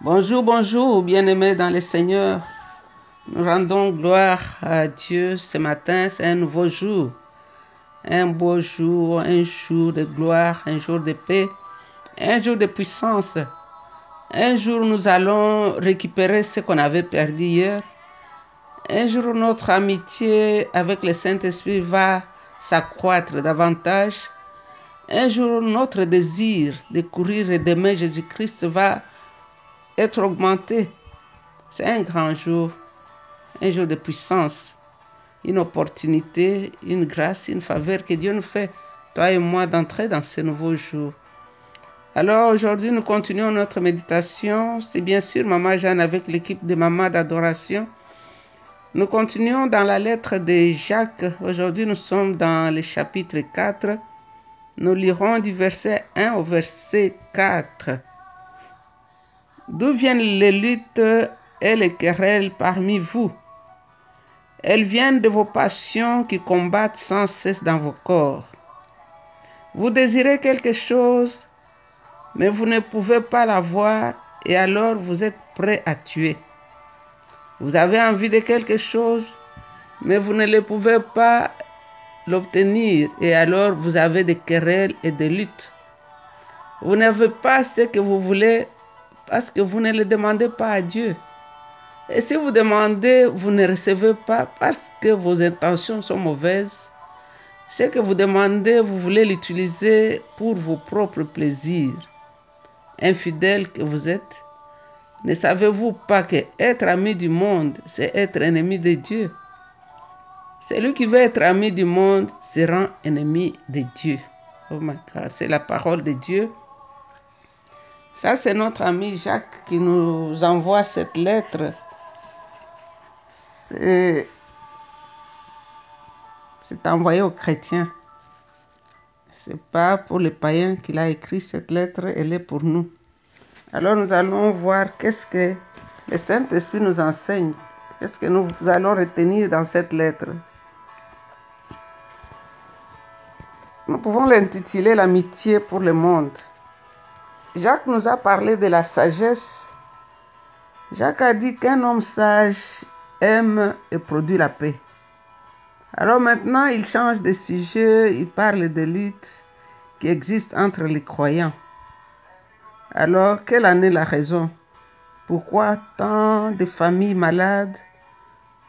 Bonjour, bonjour, bien-aimés dans le Seigneur. Nous rendons gloire à Dieu ce matin. C'est un nouveau jour. Un beau jour, un jour de gloire, un jour de paix, un jour de puissance. Un jour, nous allons récupérer ce qu'on avait perdu hier. Un jour, notre amitié avec le Saint-Esprit va s'accroître davantage. Un jour, notre désir de courir et d'aimer Jésus-Christ va être augmenté. C'est un grand jour, un jour de puissance, une opportunité, une grâce, une faveur que Dieu nous fait, toi et moi, d'entrer dans ce nouveau jour. Alors aujourd'hui, nous continuons notre méditation. C'est bien sûr Maman Jeanne avec l'équipe de Maman d'adoration. Nous continuons dans la lettre de Jacques. Aujourd'hui, nous sommes dans le chapitre 4. Nous lirons du verset 1 au verset 4. D'où viennent les luttes et les querelles parmi vous? Elles viennent de vos passions qui combattent sans cesse dans vos corps. Vous désirez quelque chose, mais vous ne pouvez pas l'avoir et alors vous êtes prêt à tuer. Vous avez envie de quelque chose, mais vous ne le pouvez pas l'obtenir et alors vous avez des querelles et des luttes. Vous n'avez pas ce que vous voulez parce que vous ne le demandez pas à Dieu. Et si vous demandez, vous ne recevez pas parce que vos intentions sont mauvaises. Ce que vous demandez, vous voulez l'utiliser pour vos propres plaisirs. Infidèle que vous êtes, ne savez-vous pas que être ami du monde, c'est être ennemi de Dieu? Celui qui veut être ami du monde se rend ennemi de Dieu. Oh my God, c'est la parole de Dieu. Ça, c'est notre ami Jacques qui nous envoie cette lettre. C'est envoyé aux chrétiens. C'est pas pour les païens qu'il a écrit cette lettre, elle est pour nous. Alors nous allons voir qu'est-ce que le Saint-Esprit nous enseigne. Qu'est-ce que nous allons retenir dans cette lettre? Nous pouvons l'intituler L'amitié pour le monde. Jacques nous a parlé de la sagesse. Jacques a dit qu'un homme sage aime et produit la paix. Alors maintenant, il change de sujet, il parle de lutte qui existe entre les croyants. Alors, quelle en est la raison? Pourquoi tant de familles malades?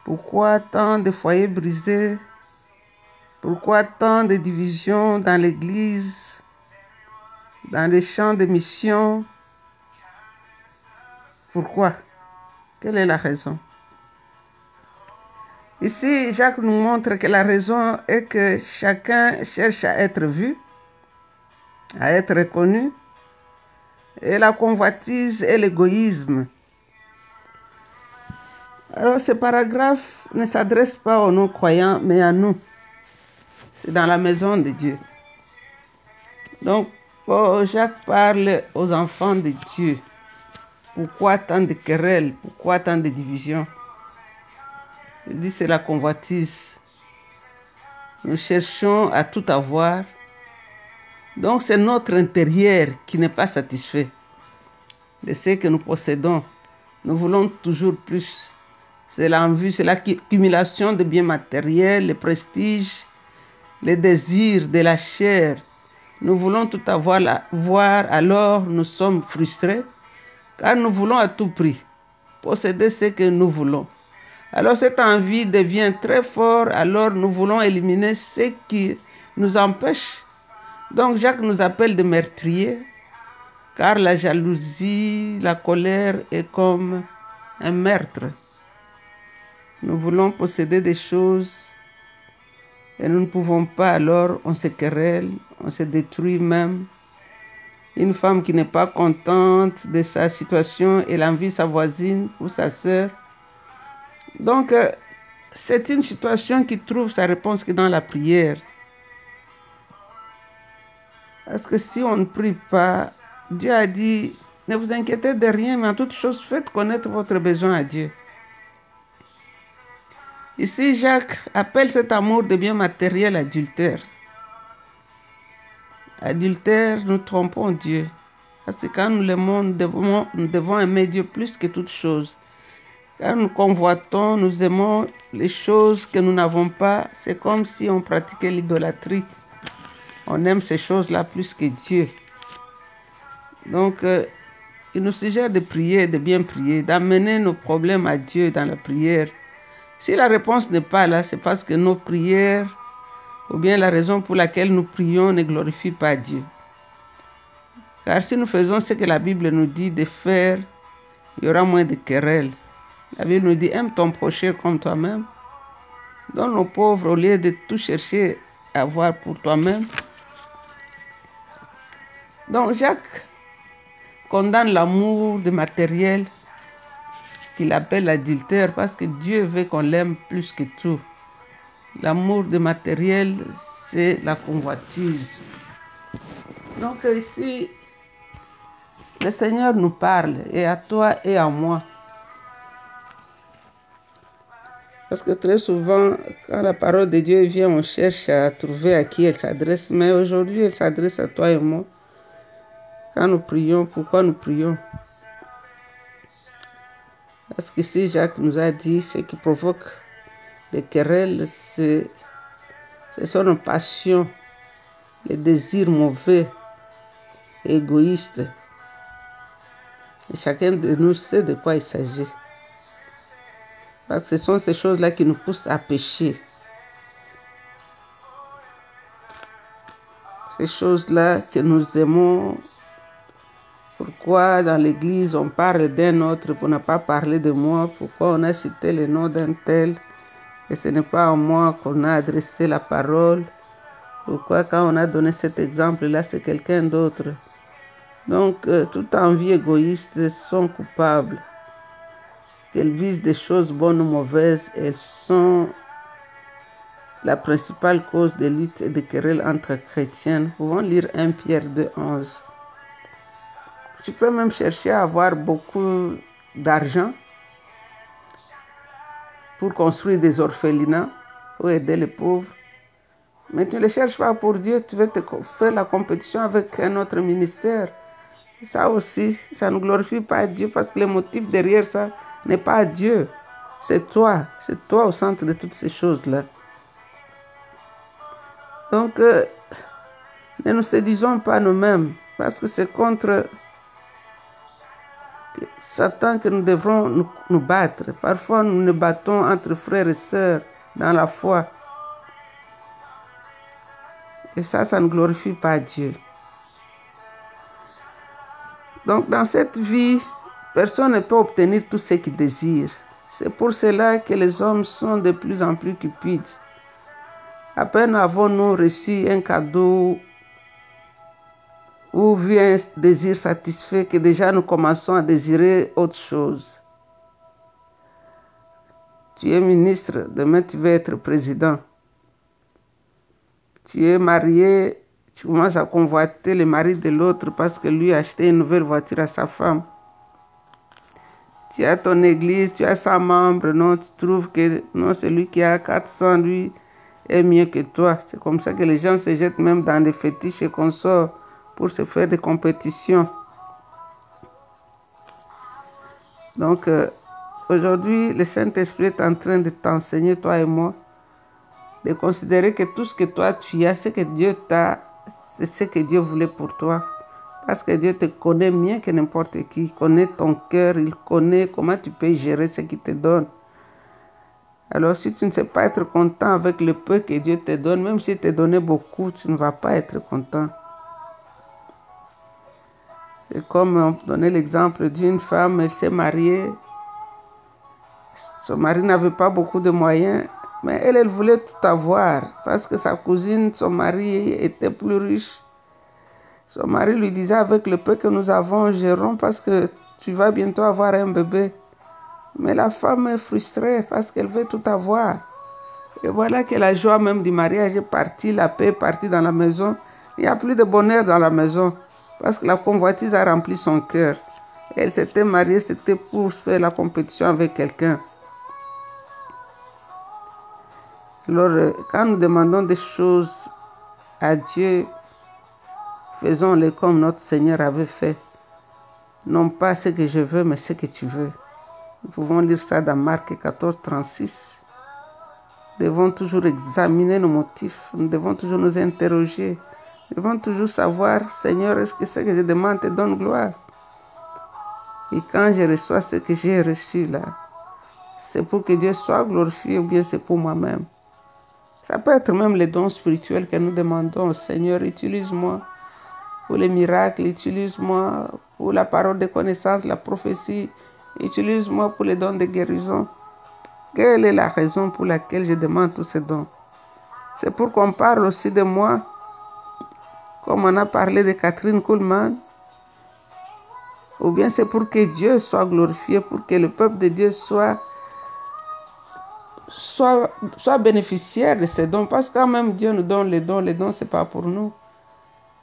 Pourquoi tant de foyers brisés? Pourquoi tant de divisions dans l'Église? Dans les champs de mission. Pourquoi? Quelle est la raison? Ici, Jacques nous montre que la raison est que chacun cherche à être vu, à être reconnu, et la convoitise et l'égoïsme. Alors ce paragraphe ne s'adresse pas aux non-croyants, mais à nous. C'est dans la maison de Dieu. Donc, Jacques parle aux enfants de Dieu. Pourquoi tant de querelles? Pourquoi tant de divisions? Il dit c'est la convoitise. Nous cherchons à tout avoir. Donc c'est notre intérieur qui n'est pas satisfait de ce que nous possédons. Nous voulons toujours plus. C'est l'envie, c'est l'accumulation de biens matériels, le prestige, les désirs de la chair, nous voulons tout avoir, voir, alors nous sommes frustrés, car nous voulons à tout prix posséder ce que nous voulons. Alors cette envie devient très forte, alors nous voulons éliminer ce qui nous empêche. Donc Jacques nous appelle de meurtriers, car la jalousie, la colère est comme un meurtre. Nous voulons posséder des choses et nous ne pouvons pas, alors on se querelle, on se détruit même. Une femme qui n'est pas contente de sa situation, elle envie sa voisine ou sa sœur. Donc, euh, c'est une situation qui trouve sa réponse que dans la prière. Parce que si on ne prie pas, Dieu a dit, ne vous inquiétez de rien, mais en toute chose, faites connaître votre besoin à Dieu. Ici, Jacques appelle cet amour de bien matériel adultère. Adultère, nous trompons Dieu. Parce que quand nous l'aimons, nous devons, aimer Dieu plus que toute chose. Quand nous convoitons, nous aimons les choses que nous n'avons pas, c'est comme si on pratiquait l'idolâtrie. On aime ces choses-là plus que Dieu. Donc, euh, il nous suggère de prier, de bien prier, d'amener nos problèmes à Dieu dans la prière. Si la réponse n'est pas là, c'est parce que nos prières, ou bien la raison pour laquelle nous prions, ne glorifie pas Dieu. Car si nous faisons ce que la Bible nous dit de faire, il y aura moins de querelles. La Bible nous dit, aime ton prochain comme toi-même. Donne aux pauvres au lieu de tout chercher à avoir pour toi-même. Donc Jacques condamne l'amour du matériel qu'il appelle l'adultère parce que Dieu veut qu'on l'aime plus que tout. L'amour du matériel, c'est la convoitise. Donc ici, le Seigneur nous parle, et à toi et à moi. Parce que très souvent, quand la parole de Dieu vient, on cherche à trouver à qui elle s'adresse. Mais aujourd'hui, elle s'adresse à toi et moi. Quand nous prions, pourquoi nous prions? Parce qu'ici, Jacques nous a dit, ce qui provoque des querelles, ce sont nos passions, les désirs mauvais, égoïstes. Et chacun de nous sait de quoi il s'agit. Parce que ce sont ces choses-là qui nous poussent à pécher. Ces choses-là que nous aimons. Pourquoi dans l'église on parle d'un autre pour ne pas parler de moi? Pourquoi on a cité le nom d'un tel? Et ce n'est pas à moi qu'on a adressé la parole. Pourquoi quand on a donné cet exemple-là, c'est quelqu'un d'autre? Donc, euh, toute envie égoïste sont coupables. Qu'elles visent des choses bonnes ou mauvaises, elles sont la principale cause des luttes et des querelles entre chrétiens. Nous pouvons lire 1 Pierre 2, 11. Tu peux même chercher à avoir beaucoup d'argent pour construire des orphelinats ou aider les pauvres. Mais tu ne les cherches pas pour Dieu, tu veux te faire la compétition avec un autre ministère. Ça aussi, ça ne glorifie pas Dieu parce que le motif derrière ça, n'est pas Dieu. C'est toi. C'est toi au centre de toutes ces choses-là. Donc, euh, ne nous séduisons pas nous-mêmes parce que c'est contre Satan que nous devrons nous, nous, battre. Parfois, nous nous battons entre frères et sœurs dans la foi. Et ça, ça ne glorifie pas Dieu. Donc, dans cette vie, Personne ne peut obtenir tout ce qu'il désire. C'est pour cela que les hommes sont de plus en plus cupides. À peine avons-nous reçu un cadeau ou vu un désir satisfait que déjà nous commençons à désirer autre chose. Tu es ministre, demain tu veux être président. Tu es marié, tu commences à convoiter le mari de l'autre parce que lui a acheté une nouvelle voiture à sa femme tu as ton église, tu as 100 membres, non, tu trouves que non, celui qui a 400, lui, est mieux que toi. C'est comme ça que les gens se jettent même dans les fétiches et consorts pour se faire des compétitions. Donc, euh, aujourd'hui, le Saint-Esprit est en train de t'enseigner, toi et moi, de considérer que tout ce que toi tu as, ce que Dieu t'a, c'est ce que Dieu voulait pour toi. Parce que Dieu te connaît mieux que n'importe qui. Il connaît ton cœur, il connaît comment tu peux gérer ce qu'il te donne. Alors si tu ne sais pas être content avec le peu que Dieu te donne, même s'il te donnait beaucoup, tu ne vas pas être content. C'est comme on donnait l'exemple d'une femme, elle s'est mariée. Son mari n'avait pas beaucoup de moyens, mais elle, elle voulait tout avoir parce que sa cousine, son mari était plus riche. Son mari lui disait, avec le peu que nous avons, gérons parce que tu vas bientôt avoir un bébé. Mais la femme est frustrée parce qu'elle veut tout avoir. Et voilà que la joie même du mariage est partie, la paix est partie dans la maison. Il n'y a plus de bonheur dans la maison parce que la convoitise a rempli son cœur. Elle s'était mariée, c'était pour faire la compétition avec quelqu'un. Alors, euh, quand nous demandons des choses à Dieu, Faisons-les comme notre Seigneur avait fait. non pas ce que je veux, mais ce que tu veux. Nous pouvons lire ça dans Marc 14, 36. Nous devons toujours examiner nos motifs, nous devons toujours nous interroger, nous devons toujours savoir, Seigneur, est-ce que ce que je demande te donne gloire? Et quand je reçois ce que j'ai reçu là, c'est pour que Dieu soit glorifié ou bien c'est pour moi-même? Ça peut être même les dons spirituels que nous demandons. Seigneur, utilise-moi pour les miracles, utilise-moi pour la parole de connaissance, la prophétie, utilise-moi pour les dons de guérison. Quelle est la raison pour laquelle je demande tous ces dons? C'est pour qu'on parle aussi de moi, comme on a parlé de Catherine Kuhlman, ou bien c'est pour que Dieu soit glorifié, pour que le peuple de Dieu soit soit, soit bénéficiaire de ces dons. Parce que quand même Dieu nous donne les dons, les dons, ce n'est pas pour nous.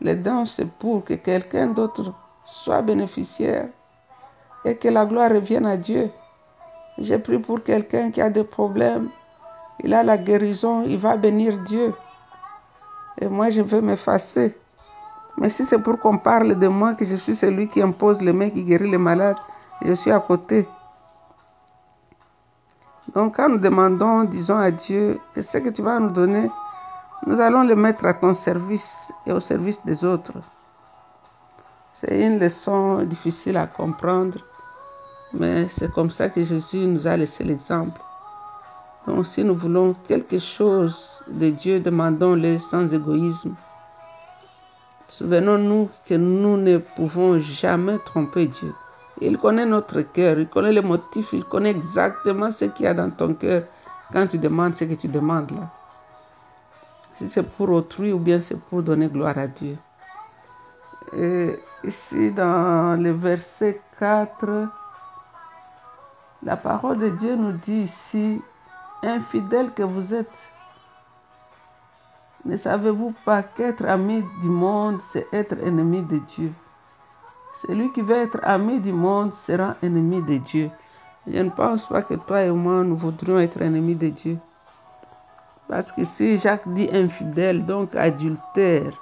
Les dons, c'est pour que quelqu'un d'autre soit bénéficiaire et que la gloire revienne à Dieu. J'ai pris pour quelqu'un qui a des problèmes. Il a la guérison, il va bénir Dieu. Et moi, je veux m'effacer. Mais si c'est pour qu'on parle de moi, que je suis celui qui impose les mains, qui guérit les malades, je suis à côté. Donc quand nous demandons, disons à Dieu, que ce que tu vas nous donner, nous allons le mettre à ton service et au service des autres. C'est une leçon difficile à comprendre, mais c'est comme ça que Jésus nous a laissé l'exemple. Donc si nous voulons quelque chose de Dieu, demandons-le sans égoïsme. Souvenons-nous que nous ne pouvons jamais tromper Dieu. Il connaît notre cœur, il connaît les motifs, il connaît exactement ce qu'il y a dans ton cœur quand tu demandes ce que tu demandes là. Si c'est pour autrui ou bien c'est pour donner gloire à Dieu. Et ici dans le verset 4, la parole de Dieu nous dit ici, infidèle que vous êtes, ne savez-vous pas qu'être ami du monde, c'est être ennemi de Dieu? Celui qui veut être ami du monde sera ennemi de Dieu. Je ne pense pas que toi et moi, nous voudrions être ennemis de Dieu. Parce que si Jacques dit infidèle, donc adultère.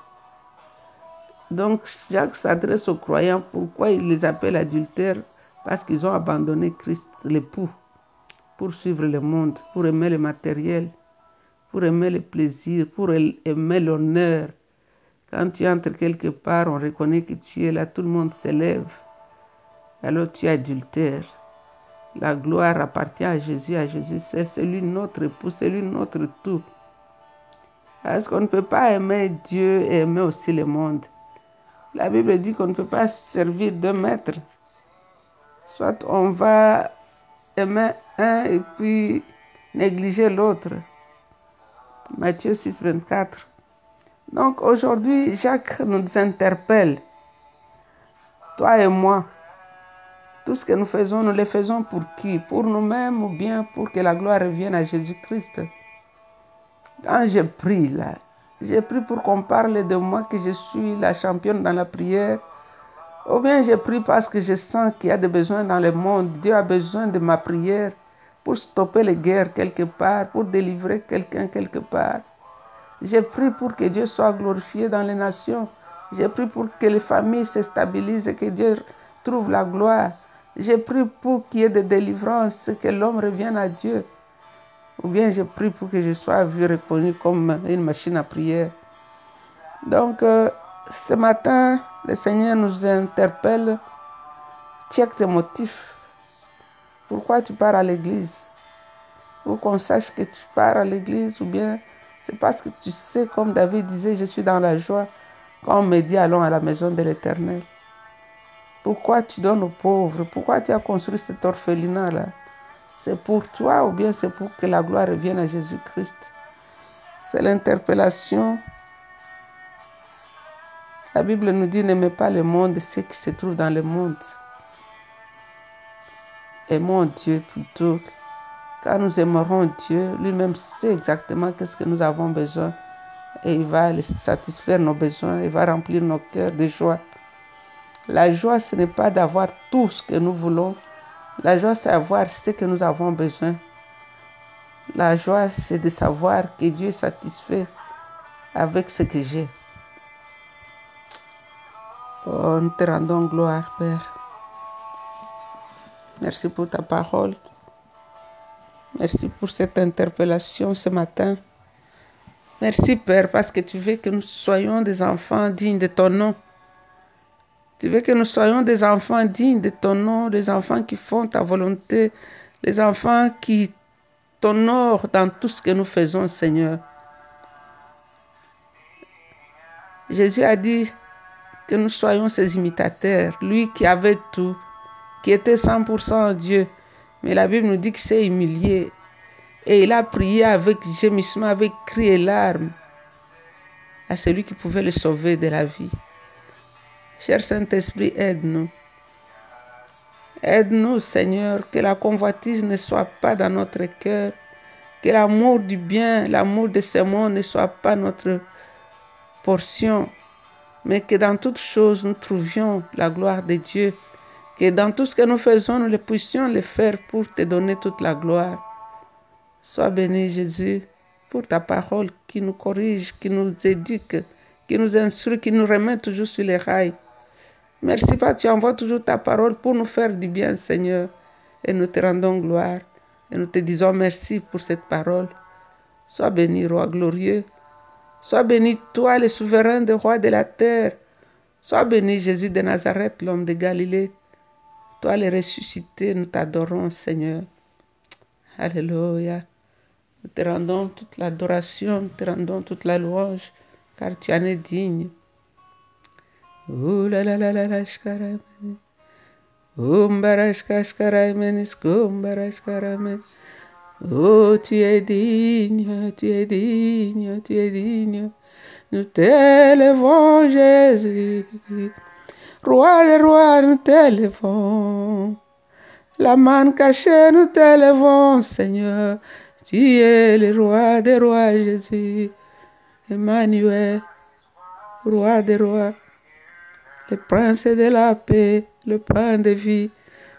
Donc Jacques s'adresse aux croyants. Pourquoi il les appelle adultères? Parce qu'ils ont abandonné Christ, l'époux, pour suivre le monde, pour aimer le matériel, pour aimer le plaisir, pour aimer l'honneur, quand tu entres quelque part, on reconnaît que tu es là, tout le monde s'élève. Alors tu es adultère. La gloire appartient à Jésus, à Jésus c'est lui notre époux, c'est lui notre tout. Parce qu'on ne peut pas aimer Dieu et aimer aussi le monde. La Bible dit qu'on ne peut pas servir deux maîtres. Soit on va aimer un et puis négliger l'autre. Matthieu 6, 24. Donc aujourd'hui, Jacques nous interpelle, toi et moi. Tout ce que nous faisons, nous le faisons pour qui? Pour nous-mêmes ou bien pour que la gloire revienne à Jésus-Christ? Quand j'ai pris là, j'ai pris pour qu'on parle de moi que je suis la championne dans la prière. Ou bien j'ai pris parce que je sens qu'il y a des besoins dans le monde. Dieu a besoin de ma prière pour stopper les guerres quelque part, pour délivrer quelqu'un quelque part. J'ai pris pour que Dieu soit glorifié dans les nations. J'ai pris pour que les familles se stabilisent et que Dieu trouve la gloire. J'ai pris pour qu'il y ait des délivrances, que l'homme revienne à Dieu. Ou bien j'ai pris pour que je sois vu, reconnu comme une machine à prière. Donc, euh, ce matin, le Seigneur nous interpelle. Check tes motifs. Pourquoi tu pars à l'église? Pour qu'on sache que tu pars à l'église ou bien c'est parce que tu sais, comme David disait, je suis dans la joie quand on me dit allons à la maison de l'Éternel. Pourquoi tu donnes aux pauvres? Pourquoi tu as construit cet orphelinat-là? C'est pour toi ou bien c'est pour que la gloire revienne à Jésus-Christ? C'est l'interpellation. La Bible nous dit n'aimez pas le monde, ce qui se trouve dans le monde. Aimons Dieu plutôt quand nous aimerons Dieu, lui-même sait exactement qu'est-ce que nous avons besoin et il va satisfaire nos besoins, il va remplir nos cœurs de joie. La joie, ce n'est pas d'avoir tout ce que nous voulons. La joie, c'est avoir ce que nous avons besoin. La joie, c'est de savoir que Dieu est satisfait avec ce que j'ai. Oh, nous te rendons gloire, Père. Merci pour ta parole. Merci pour cette interpellation ce matin. Merci Père parce que tu veux que nous soyons des enfants dignes de ton nom. Tu veux que nous soyons des enfants dignes de ton nom, des enfants qui font ta volonté, des enfants qui t'honorent dans tout ce que nous faisons, Seigneur. Jésus a dit que nous soyons ses imitateurs, lui qui avait tout, qui était 100% Dieu. Mais la Bible nous dit qu'il s'est humilié et il a prié avec gémissement, avec cri et larmes à celui qui pouvait le sauver de la vie. Cher Saint-Esprit, aide-nous. Aide-nous, Seigneur, que la convoitise ne soit pas dans notre cœur, que l'amour du bien, l'amour de ce monde ne soit pas notre portion, mais que dans toutes choses nous trouvions la gloire de Dieu, que dans tout ce que nous faisons, nous le puissions le faire pour te donner toute la gloire. Sois béni, Jésus, pour ta parole qui nous corrige, qui nous éduque, qui nous instruit, qui nous remet toujours sur les rails. Merci, Père, tu envoies toujours ta parole pour nous faire du bien, Seigneur. Et nous te rendons gloire. Et nous te disons merci pour cette parole. Sois béni, roi glorieux. Sois béni, toi, le souverain des rois de la terre. Sois béni, Jésus de Nazareth, l'homme de Galilée. Toi, le ressuscité, nous t'adorons, Seigneur. Alléluia. Nous te rendons toute l'adoration, nous te rendons toute la louange, car tu en es digne. Ooh la la la la la. Oh, tu es digne, tu es digne, tu es digne. Nous t'élevons, Jésus. Roi des rois, nous t'élevons. La manne cachée, nous t'élevons, Seigneur. Tu es le roi des rois, Jésus. Emmanuel, roi des rois le prince de la paix, le pain de vie.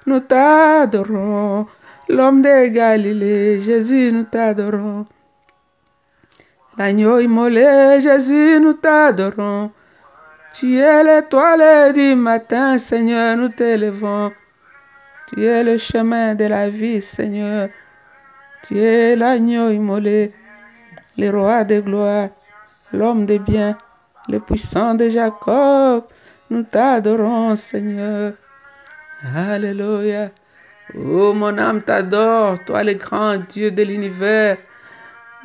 Nous t'adorons, l'homme de Galilée, Jésus, nous t'adorons. L'agneau immolé, Jésus, nous t'adorons. Tu es l'étoile du matin, Seigneur, nous t'élevons. Tu es le chemin de la vie, Seigneur. Tu es l'agneau immolé, le roi de gloire, l'homme de bien, le puissant de Jacob. Nous t'adorons, Seigneur. Alléluia. Oh, mon âme t'adore, toi le grand Dieu de l'univers.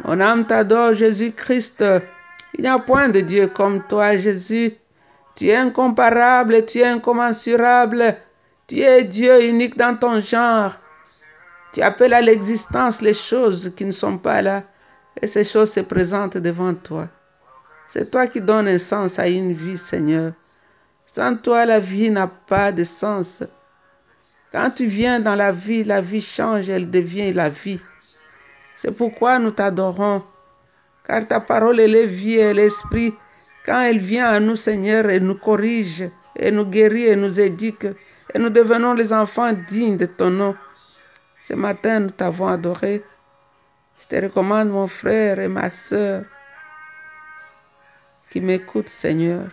Mon âme t'adore, Jésus-Christ. Il n'y a point de Dieu comme toi, Jésus. Tu es incomparable, tu es incommensurable. Tu es Dieu unique dans ton genre. Tu appelles à l'existence les choses qui ne sont pas là. Et ces choses se présentent devant toi. C'est toi qui donnes un sens à une vie, Seigneur. Sans toi, la vie n'a pas de sens. Quand tu viens dans la vie, la vie change, elle devient la vie. C'est pourquoi nous t'adorons. Car ta parole, est vie et l'esprit. Quand elle vient à nous, Seigneur, elle nous corrige, et nous guérit, et nous éduque, et nous devenons les enfants dignes de ton nom. Ce matin, nous t'avons adoré. Je te recommande mon frère et ma soeur qui m'écoutent, Seigneur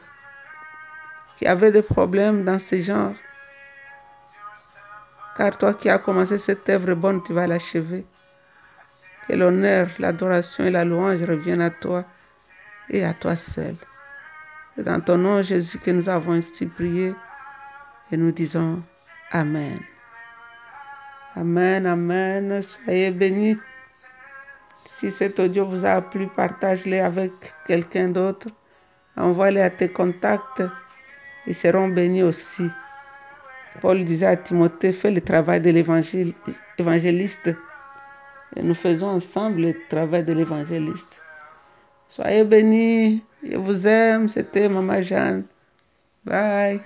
qui avait des problèmes dans ce genre. Car toi qui as commencé cette œuvre bonne, tu vas l'achever. Que l'honneur, l'adoration et la louange reviennent à toi et à toi seul. C'est dans ton nom, Jésus, que nous avons ainsi prié et nous disons Amen. Amen, Amen. Soyez bénis. Si cet audio vous a plu, partage-le avec quelqu'un d'autre. Envoie-le à tes contacts ils seront bénis aussi. Paul disait à Timothée, fais le travail de l'évangéliste. Et nous faisons ensemble le travail de l'évangéliste. Soyez bénis. Je vous aime. C'était Maman Jeanne. Bye.